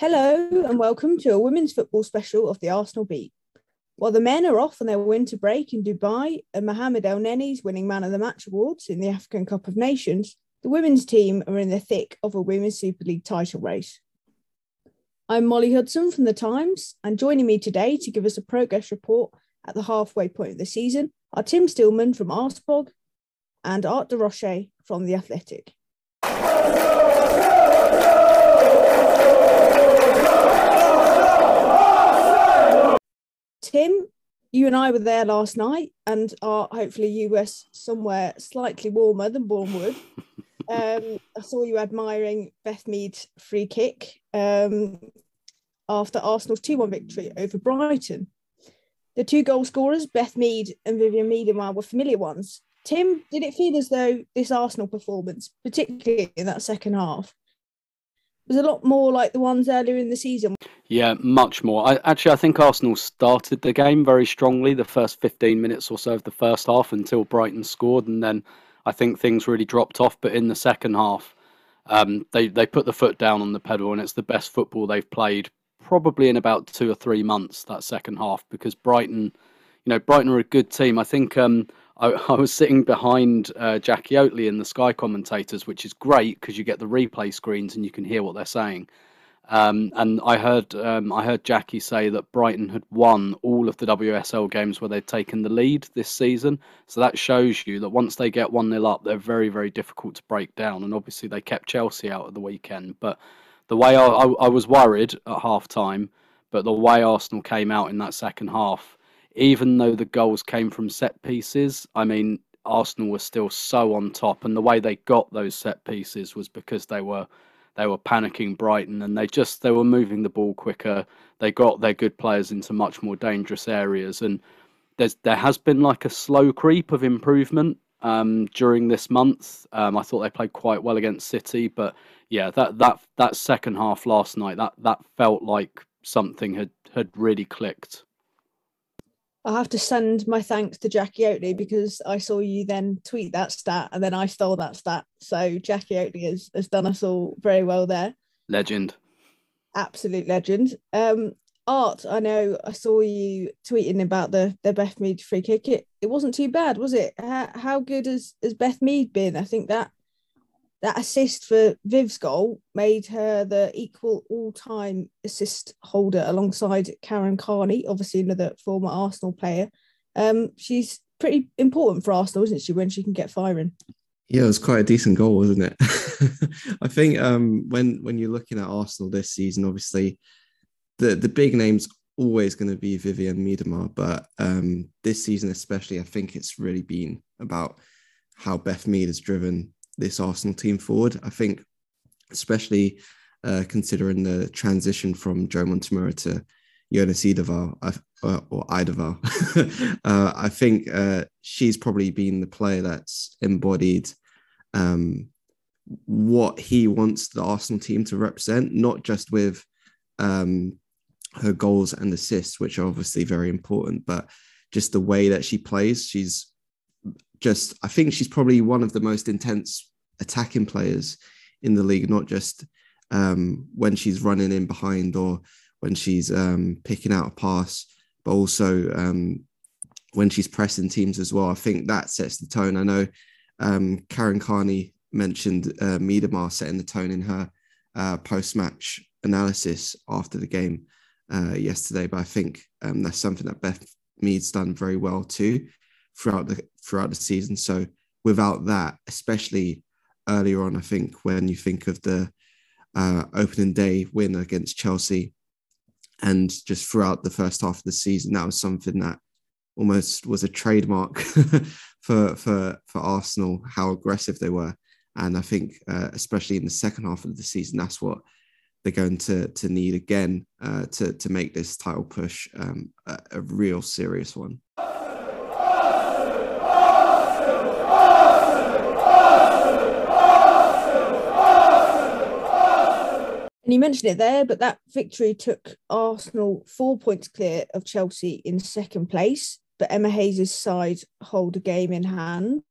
Hello and welcome to a women's football special of the Arsenal Beat. While the men are off on their winter break in Dubai and Mohamed Elneny's winning Man of the Match awards in the African Cup of Nations, the women's team are in the thick of a Women's Super League title race. I'm Molly Hudson from The Times, and joining me today to give us a progress report at the halfway point of the season are Tim Stillman from Arseblog and Art de Roche from The Athletic. Tim, you and I were there last night and are hopefully you were somewhere slightly warmer than Borehamwood. um, I saw you admiring Beth Mead's free kick um, after Arsenal's 2 1 victory over Brighton. The two goal scorers, Beth Mead and Vivian Miedema, were familiar ones. Tim, did it feel as though this Arsenal performance, particularly in that second half, was a lot more like the ones earlier in the season? Yeah, much more. I, actually, I think Arsenal started the game very strongly the first 15 minutes or so of the first half until Brighton scored, and then I think things really dropped off. But in the second half, um, they they put the foot down on the pedal, and it's the best football they've played probably in about two or three months. That second half, because Brighton, you know, Brighton are a good team. I think um, I, I, was sitting behind uh, Jackie Oatley and the Sky commentators, which is great because you get the replay screens and you can hear what they're saying. Um, and I heard um, I heard Jackie say that Brighton had won all of the WSL games where they'd taken the lead this season. So that shows you that once they get one 0 up, they're very very difficult to break down. And obviously they kept Chelsea out at the weekend. But the way I, I, I was worried at half time, but the way Arsenal came out in that second half, even though the goals came from set pieces, I mean Arsenal were still so on top, and the way they got those set pieces was because they were they were panicking Brighton and they just they were moving the ball quicker. They got their good players into much more dangerous areas and there's there has been like a slow creep of improvement um, during this month. Um, I thought they played quite well against City, but yeah, that that that second half last night that that felt like something had had really clicked. I have to send my thanks to Jackie Oatley because I saw you then tweet that stat and then I stole that stat. So Jackie Oatley has, has done us all very well there. Legend. Absolute legend. Um, Art, I know I saw you tweeting about the, the Beth Mead free kick. It, it wasn't too bad, was it? How, how good has, has Beth Mead been? I think that that assist for Viv's goal made her the equal all-time assist holder alongside Karen Carney, obviously another former Arsenal player. Um, she's pretty important for Arsenal, isn't she, when she can get firing? Yeah, it was quite a decent goal, wasn't it? I think um, when when you're looking at Arsenal this season, obviously the the big names always going to be Vivian Miedema, but um, this season especially, I think it's really been about how Beth Mead has driven this Arsenal team forward. I think, especially uh, considering the transition from Joe Montemurro to Jonas Eidevall, uh, or Eidevall, uh, I think uh, she's probably been the player that's embodied um, what he wants the Arsenal team to represent, not just with um, her goals and assists, which are obviously very important, but just the way that she plays. She's just I think she's probably one of the most intense attacking players in the league, not just um, when she's running in behind or when she's um, picking out a pass, but also um, when she's pressing teams as well. I think that sets the tone. I know um, Karen Carney mentioned uh, Miedema setting the tone in her uh, post-match analysis after the game uh, yesterday, but I think um, that's something that Beth Mead's done very well too throughout the throughout the season. So without that, especially earlier on, I think when you think of the uh, opening day win against Chelsea, and just throughout the first half of the season, that was something that almost was a trademark for for for Arsenal how aggressive they were, and I think uh, especially in the second half of the season, that's what they're going to to need again uh, to to make this title push um, a, a real serious one. And you mentioned it there, but that victory took Arsenal four points clear of Chelsea in second place. But Emma Hayes' side hold a game in hand.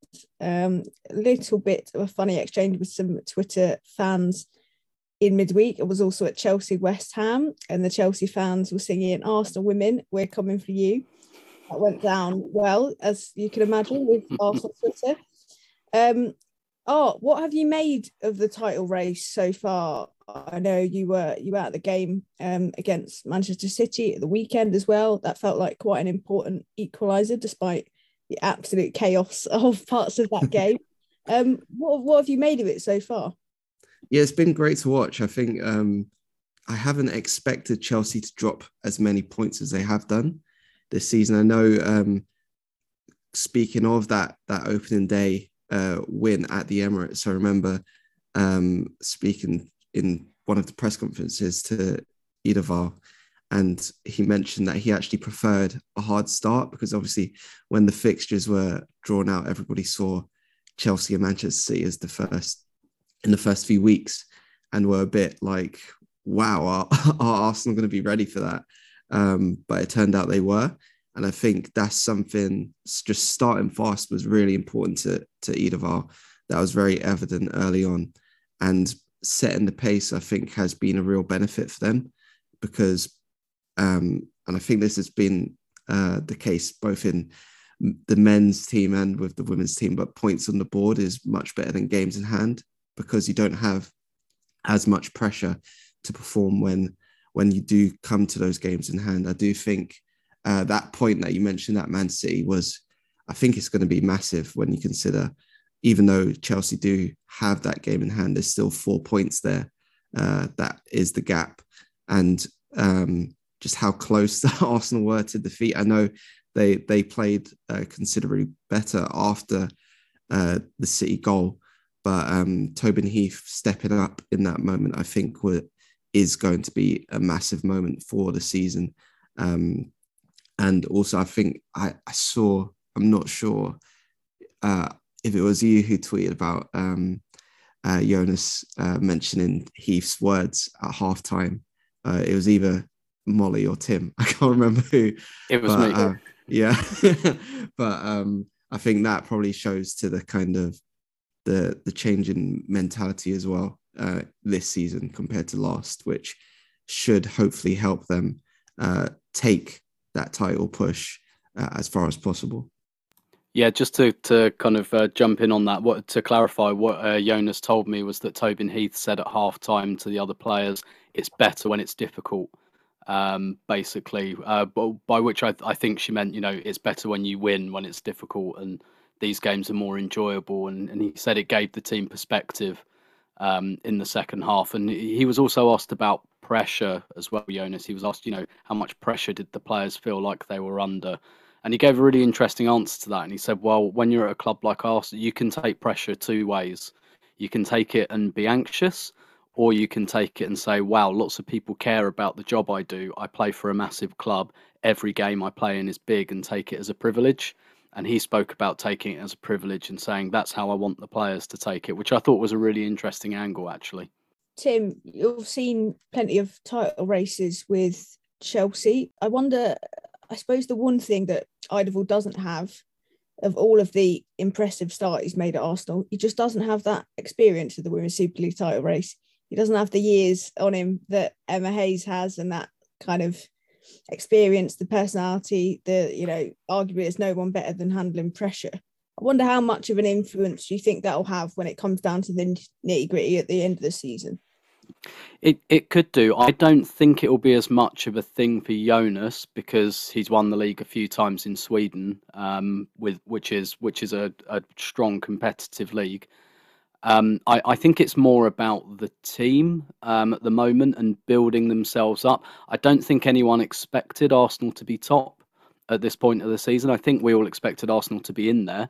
Um, a little bit of a funny exchange with some Twitter fans in midweek. It was also at Chelsea West Ham, and the Chelsea fans were singing Arsenal women, we're coming for you. That went down well, as you can imagine, with Arsenal Twitter. Um, oh, what have you made of the title race so far? I know you were you were at the game um, against Manchester City at the weekend as well. That felt like quite an important equaliser, despite the absolute chaos of parts of that game. um, what what have you made of it so far? Yeah, it's been great to watch. I think um, I haven't expected Chelsea to drop as many points as they have done this season. I know. Um, speaking of that that opening day uh, win at the Emirates, I remember um, speaking in one of the press conferences to Eidevall, and he mentioned that he actually preferred a hard start because obviously when the fixtures were drawn out, everybody saw Chelsea and Manchester City as the first in the first few weeks, and were a bit like, "Wow, are, are Arsenal going to be ready for that?" Um, but it turned out they were, and I think that's something. Just starting fast was really important to to Eidevall. That was very evident early on, and setting the pace, I think, has been a real benefit for them because, um, and I think this has been uh, the case both in the men's team and with the women's team, but points on the board is much better than games in hand because you don't have as much pressure to perform when when you do come to those games in hand. I do think uh, that point that you mentioned that Man City was, I think it's going to be massive when you consider even though Chelsea do have that game in hand, there's still four points there. Uh, that is the gap. And um, just how close Arsenal were to defeat. I know they they played uh, considerably better after uh, the City goal, but um, Tobin Heath stepping up in that moment, I think, were, is going to be a massive moment for the season. Um, and also, I think I, I saw, I'm not sure, uh, if it was you who tweeted about um, uh, Jonas uh, mentioning Heath's words at halftime. Uh, it was either Molly or Tim. I can't remember who. It was but, me. Uh, yeah, but um, I think that probably shows to the kind of the the change in mentality as well uh, this season compared to last, which should hopefully help them uh, take that title push as far as possible. Yeah, just to, to kind of uh, jump in on that, what to clarify, what uh, Jonas told me was that Tobin Heath said at half time to the other players, it's better when it's difficult, um, basically, uh, but by which I, I think she meant, you know, it's better when you win when it's difficult and these games are more enjoyable. And, and he said it gave the team perspective um, in the second half. And he was also asked about pressure as well, Jonas. He was asked, you know, how much pressure did the players feel like they were under? And he gave a really interesting answer to that. And he said, well, when you're at a club like Arsenal, you can take pressure two ways. You can take it and be anxious, or you can take it and say, wow, lots of people care about the job I do. I play for a massive club. Every game I play in is big and take it as a privilege. And he spoke about taking it as a privilege and saying, that's how I want the players to take it, which I thought was a really interesting angle, actually. Tim, you've seen plenty of title races with Chelsea. I wonder, I suppose the one thing that Eidevall doesn't have of all of the impressive start he's made at Arsenal, he just doesn't have that experience of the Women's Super League title race. He doesn't have the years on him that Emma Hayes has and that kind of experience, the personality, the, you know, arguably there's no one better than handling pressure. I wonder how much of an influence you think that'll have when it comes down to the nitty gritty at the end of the season? It it could do. I don't think it will be as much of a thing for Jonas because he's won the league a few times in Sweden, um, with which is which is a, a strong competitive league. Um, I, I think it's more about the team um, at the moment and building themselves up. I don't think anyone expected Arsenal to be top at this point of the season. I think we all expected Arsenal to be in there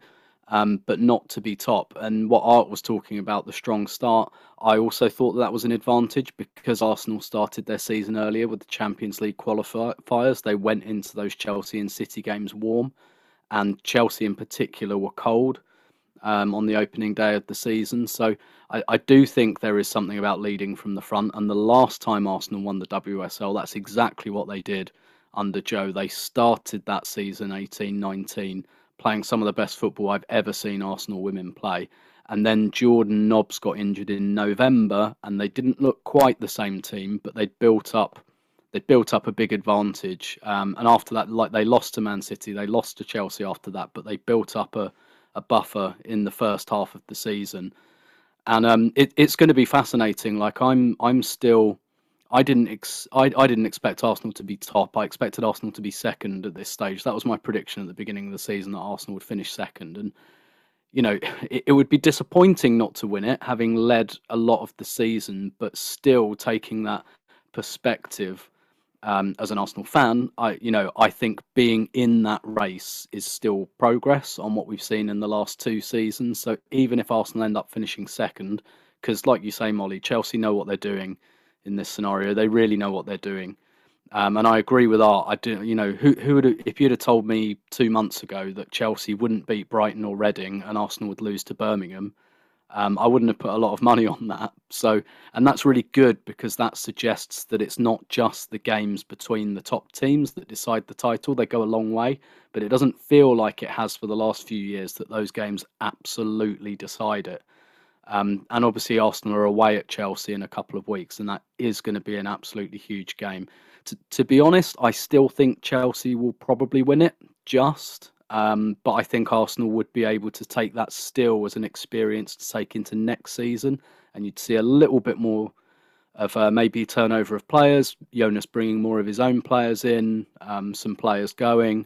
um, but not to be top. And what Art was talking about, the strong start, I also thought that, that was an advantage because Arsenal started their season earlier with the Champions League qualifiers. They went into those Chelsea and City games warm, and Chelsea in particular were cold. Um, on the opening day of the season. So I, I, do think there is something about leading from the front. And the last time Arsenal won the WSL, that's exactly what they did under Joe. They started that season 18 19 playing some of the best football I've ever seen Arsenal women play. And then Jordan Nobbs got injured in November, and they didn't look quite the same team, but they built up they built up a big advantage. Um, and after that, like they lost to Man City, they lost to Chelsea after that, but they built up a, a buffer in the first half of the season. And um, it, it's going to be fascinating. Like I'm I'm still I didn't ex- I, I didn't expect Arsenal to be top. I expected Arsenal to be second at this stage. That was my prediction at the beginning of the season that Arsenal would finish second. And you know, it, it would be disappointing not to win it, having led a lot of the season, but still taking that perspective um, as an Arsenal fan, I you know I think being in that race is still progress on what we've seen in the last two seasons. So even if Arsenal end up finishing second, because like you say, Molly, Chelsea know what they're doing in this scenario. They really know what they're doing. Um, and I agree with Art. I do, you know, who who would if you'd have told me two months ago that Chelsea wouldn't beat Brighton or Reading and Arsenal would lose to Birmingham, um, I wouldn't have put a lot of money on that. So, and that's really good because that suggests that it's not just the games between the top teams that decide the title. They go a long way, but it doesn't feel like it has for the last few years that those games absolutely decide it. Um, and obviously, Arsenal are away at Chelsea in a couple of weeks, and that is going to be an absolutely huge game. To, to be honest, I still think Chelsea will probably win it, just. Um, but I think Arsenal would be able to take that still as an experience to take into next season, and you'd see a little bit more of uh, maybe turnover of players. Jonas bringing more of his own players in, um, some players going,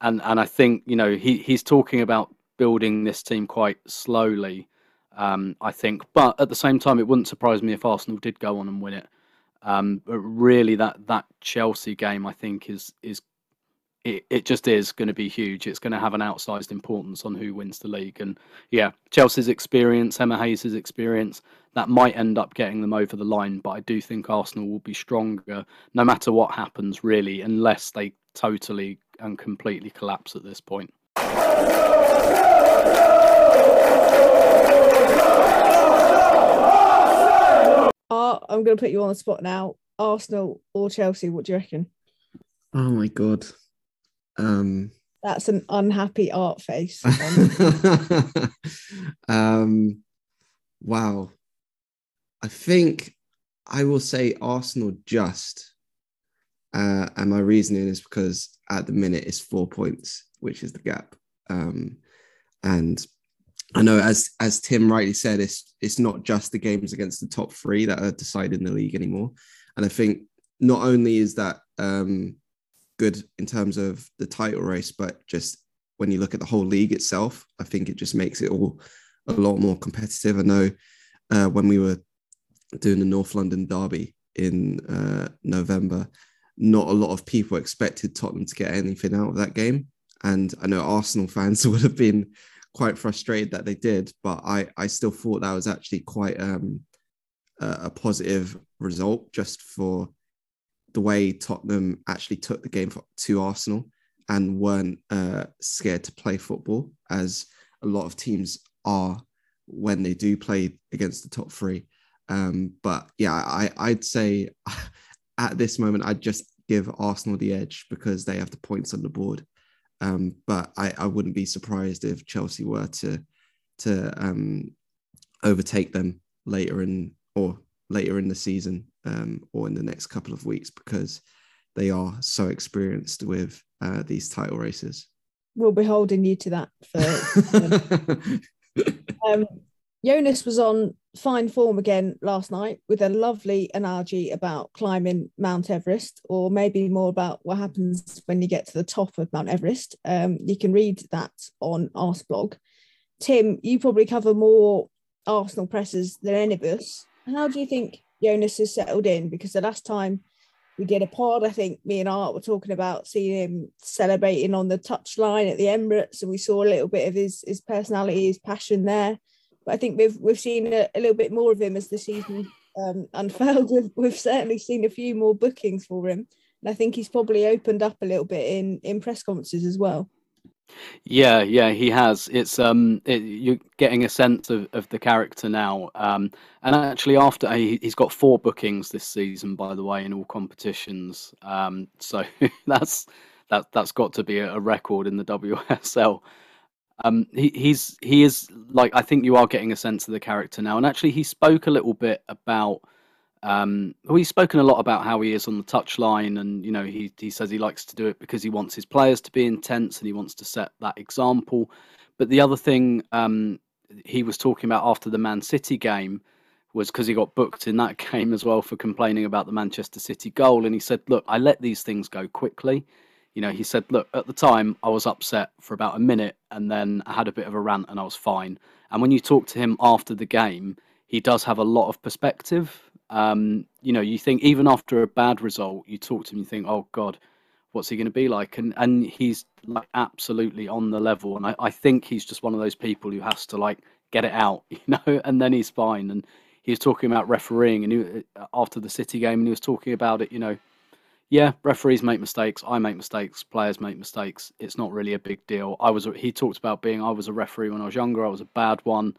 and and I think you know he he's talking about building this team quite slowly. Um, I think, but at the same time, it wouldn't surprise me if Arsenal did go on and win it. Um, but really, that that Chelsea game, I think, is is it, it just is going to be huge. It's going to have an outsized importance on who wins the league. And yeah, Chelsea's experience, Emma Hayes' experience, that might end up getting them over the line. But I do think Arsenal will be stronger no matter what happens, really, unless they totally and completely collapse at this point. I'm going to put you on the spot now. Arsenal or Chelsea? What do you reckon? Oh my god. Um, That's an unhappy art face. um, wow. I think I will say Arsenal just. Uh, and my reasoning is because at the minute it's four points, which is the gap. Um, and I know, as as Tim rightly said, it's it's not just the games against the top three that are deciding the league anymore. And I think not only is that um, good in terms of the title race, but just when you look at the whole league itself, I think it just makes it all a lot more competitive. I know uh, when we were doing the North London Derby in uh, November, not a lot of people expected Tottenham to get anything out of that game. And I know Arsenal fans would have been quite frustrated that they did, but I I still thought that was actually quite um, a, a positive result just for the way Tottenham actually took the game to Arsenal and weren't uh, scared to play football as a lot of teams are when they do play against the top three. Um, but yeah, I, I'd say at this moment, I'd just give Arsenal the edge because they have the points on the board. Um, but I, I wouldn't be surprised if Chelsea were to to um, overtake them later in or later in the season um, or in the next couple of weeks because they are so experienced with uh, these title races. We'll be holding you to that. For, um, Jonas was on fine form again last night with a lovely analogy about climbing Mount Everest, or maybe more about what happens when you get to the top of Mount Everest. Um, you can read that on Arseblog. Tim, you probably cover more Arsenal presses than any of us. How do you think Jonas has settled in? Because the last time we did a pod, I think me and Art were talking about seeing him celebrating on the touchline at the Emirates, and we saw a little bit of his his personality, his passion there. But I think we've we've seen a, a little bit more of him as the season um, unfurled. We've, we've certainly seen a few more bookings for him, and I think he's probably opened up a little bit in in press conferences as well. Yeah, yeah, he has. It's um, it, you're getting a sense of, of the character now. Um, and actually, after he, he's got four bookings this season, by the way, in all competitions. Um, so that's that that's got to be a, a record in the WSL. Um, he, he's he is like I think you are getting a sense of the character now, and actually he spoke a little bit about. Um, well, he's spoken a lot about how he is on the touchline, and you know he he says he likes to do it because he wants his players to be intense and he wants to set that example. But the other thing um, he was talking about after the Man City game was because he got booked in that game as well for complaining about the Manchester City goal, and he said, "Look, I let these things go quickly." You know, he said, look, at the time I was upset for about a minute and then I had a bit of a rant and I was fine. And when you talk to him after the game, he does have a lot of perspective. Um, you know, you think even after a bad result, you talk to him, you think, oh God, what's he going to be like? And and he's like absolutely on the level. And I, I think he's just one of those people who has to like get it out, you know, and then he's fine. And he was talking about refereeing and he, after the City game, and he was talking about it, you know, yeah, referees make mistakes. I make mistakes. Players make mistakes. It's not really a big deal. I was. He talked about being. I was a referee when I was younger. I was a bad one,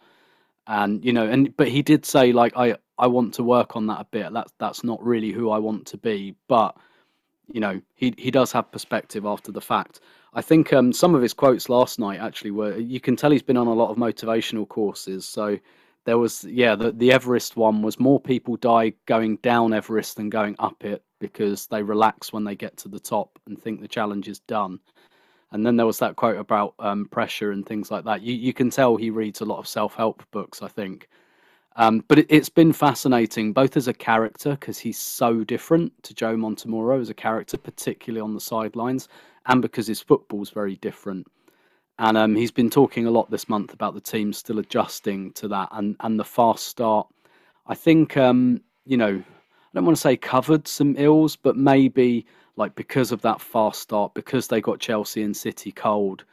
and you know, and but he did say like I I want to work on that a bit. That's that's not really who I want to be, but you know, he he does have perspective after the fact. I think um, some of his quotes last night actually were. You can tell he's been on a lot of motivational courses, so there was yeah the, the everest one was more people die going down everest than going up it because they relax when they get to the top and think the challenge is done. And then there was that quote about um, pressure and things like that. You, you can tell he reads a lot of self-help books i think. Um, but it, has been fascinating both as a character because he's so different to joe montemurro as a character particularly on the sidelines and because his football's very different. And um, he's been talking a lot this month about the team still adjusting to that and, and the fast start. I think, um, you know, I don't want to say covered some ills, but maybe like because of that fast start, because they got Chelsea and City cold,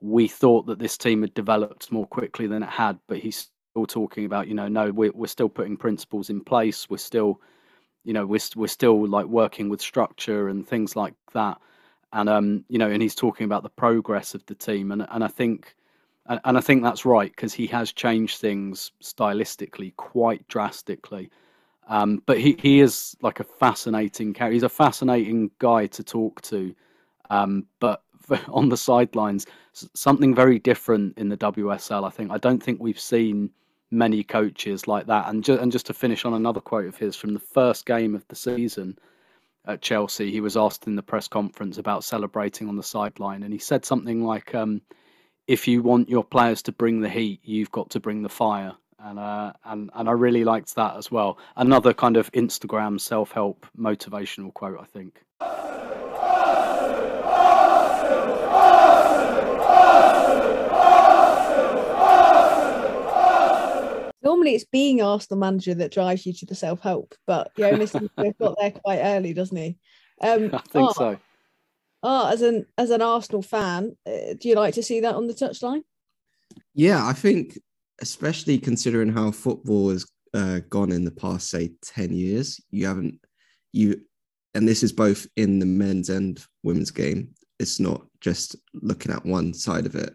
we thought that this team had developed more quickly than it had. But he's still talking about, you know, no, we're, we're still putting principles in place. We're still, you know, we're, we're still like working with structure and things like that and um, you know, and he's talking about the progress of the team, and and I think, and, and I think that's right because he has changed things stylistically quite drastically. Um, but he, he is like a fascinating character. He's a fascinating guy to talk to. Um, but on the sidelines, something very different in the WSL. I think I don't think we've seen many coaches like that. And ju- and just to finish on another quote of his from the first game of the season, at Chelsea, he was asked in the press conference about celebrating on the sideline, and he said something like, um, "If you want your players to bring the heat, you've got to bring the fire." And uh, and and I really liked that as well. Another kind of Instagram self help motivational quote, I think. normally it's being Arsenal manager that drives you to the self help, but Jonas got there quite early, doesn't he? Um, I think oh, so. Oh, as an as an Arsenal fan, uh, do you like to see that on the touchline? Yeah, I think especially considering how football has uh, gone in the past, say, ten years, you haven't you, and this is both in the men's and women's game. It's not just looking at one side of it.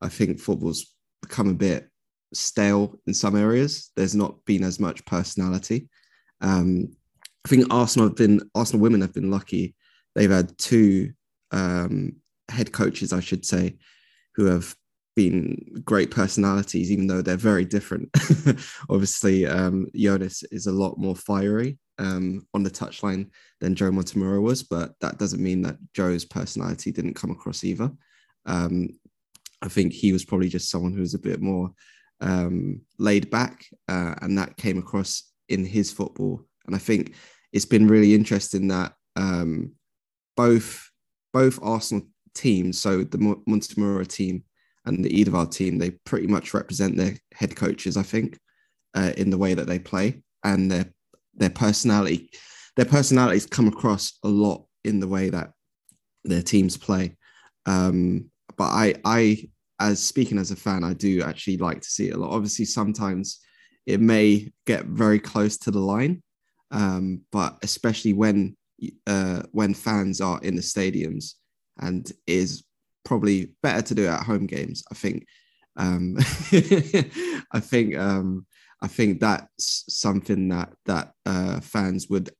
I think football's become a bit stale in some areas. There's not been as much personality. Um, I think Arsenal have been Arsenal women have been lucky. They've had two um, head coaches, I should say, who have been great personalities, even though they're very different. Obviously, um, Jonas is a lot more fiery um, on the touchline than Joe Montemurro was, but that doesn't mean that Joe's personality didn't come across either. Um, I think he was probably just someone who was a bit more um, laid back, uh, and that came across in his football. And I think it's been really interesting that um, both both Arsenal teams, so the Montemurro team and the Eidevall team, they pretty much represent their head coaches. I think uh, in the way that they play and their their personality, their personalities come across a lot in the way that their teams play. Um, but I I as speaking as a fan, I do actually like to see it a lot. Obviously, sometimes it may get very close to the line, um, but especially when uh, when fans are in the stadiums, and is probably better to do at home games. I think. Um, I think. Um, I think that's something that that uh, fans would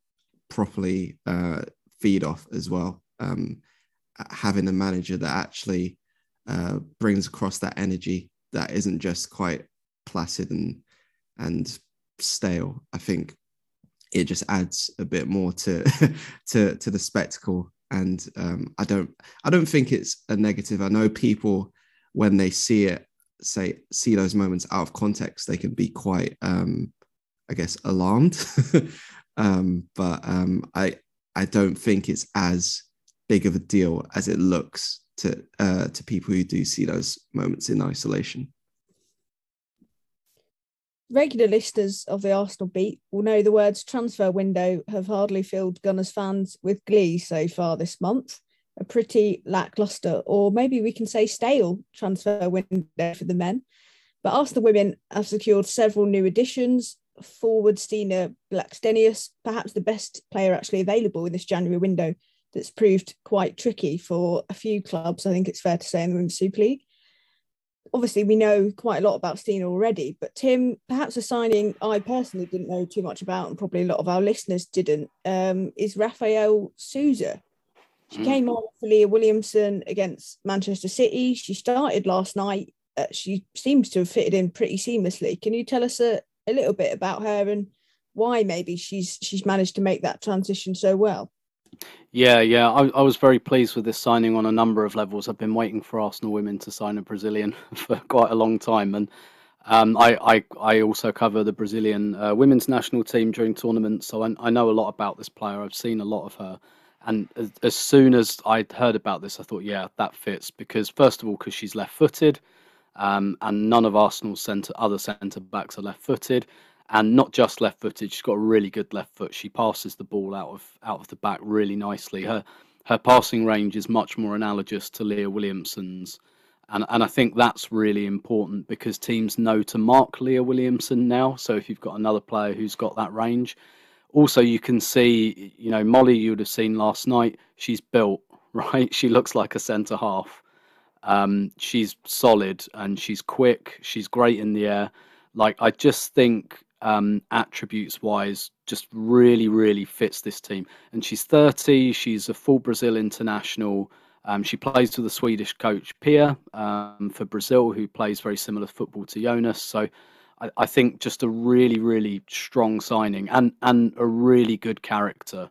properly uh, feed off as well. Um, having a manager that actually uh, brings across that energy that isn't just quite placid and and stale. I think it just adds a bit more to to to the spectacle. And um, I don't I don't think it's a negative. I know people when they see it say see those moments out of context, they can be quite um, I guess alarmed. um, but um, I I don't think it's as big of a deal as it looks to uh, to people who do see those moments in isolation. Regular listeners of the Arsenal beat will know the words transfer window have hardly filled Gunners fans with glee so far this month. A pretty lackluster, or maybe we can say stale, transfer window for the men. But Arsenal women have secured several new additions. Forward Stina Blackstenius, perhaps the best player actually available in this January window, that's proved quite tricky for a few clubs. I think it's fair to say in the Women's Super League. Obviously, we know quite a lot about Stina already, but Tim, perhaps a signing I personally didn't know too much about, and probably a lot of our listeners didn't, um, is Rafaelle Souza. She mm. came on for Leah Williamson against Manchester City. She started last night. Uh, she seems to have fitted in pretty seamlessly. Can you tell us a, a little bit about her and why maybe she's she's managed to make that transition so well? Yeah, yeah. I, I was very pleased with this signing on a number of levels. I've been waiting for Arsenal women to sign a Brazilian for quite a long time, and um, I, I I also cover the Brazilian uh, women's national team during tournaments, so I, I know a lot about this player. I've seen a lot of her, and as, as soon as I heard about this, I thought, yeah, that fits because first of all, because she's left-footed, um, and none of Arsenal's centre other centre backs are left-footed and not just left footed. She's got a really good left foot. She passes the ball out of out of the back really nicely. Her her passing range is much more analogous to Leah Williamson's. And, and I think that's really important because teams know to mark Leah Williamson now. So if you've got another player who's got that range, also you can see, you know, Molly you would have seen last night. She's built right. She looks like a centre half. Um, she's solid and she's quick. She's great in the air. Like I just think um, attributes wise just really, really fits this team. And she's 30, she's a full Brazil international. Um, she plays with the Swedish coach Pia um, for Brazil, who plays very similar football to Jonas. So I, I, think just a really, really strong signing and, and a really good character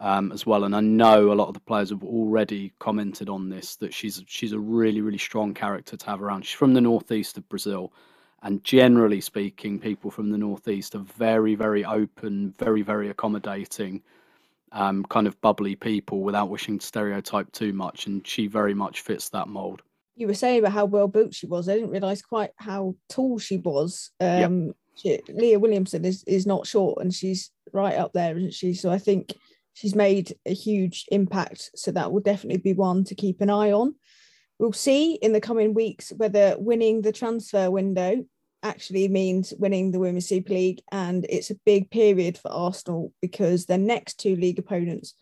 um, as well. And I know a lot of the players have already commented on this that she's she's a really, really strong character to have around. She's from the northeast of Brazil. And generally speaking, people from the Northeast are very, very open, very, very accommodating, um, kind of bubbly people without wishing to stereotype too much. And she very much fits that mold. You were saying about how well built she was. I didn't realise quite how tall she was. Um, yep. she, Leah Williamson is, is not short and she's right up there, isn't she? So I think she's made a huge impact. So that will definitely be one to keep an eye on. We'll see in the coming weeks whether winning the transfer window actually means winning the Women's Super League. And it's a big period for Arsenal because their next two league opponents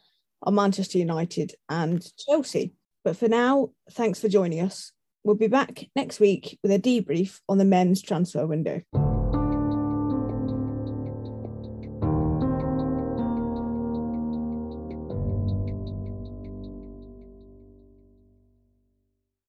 are Manchester United and Chelsea. But for now, thanks for joining us. We'll be back next week with a debrief on the men's transfer window.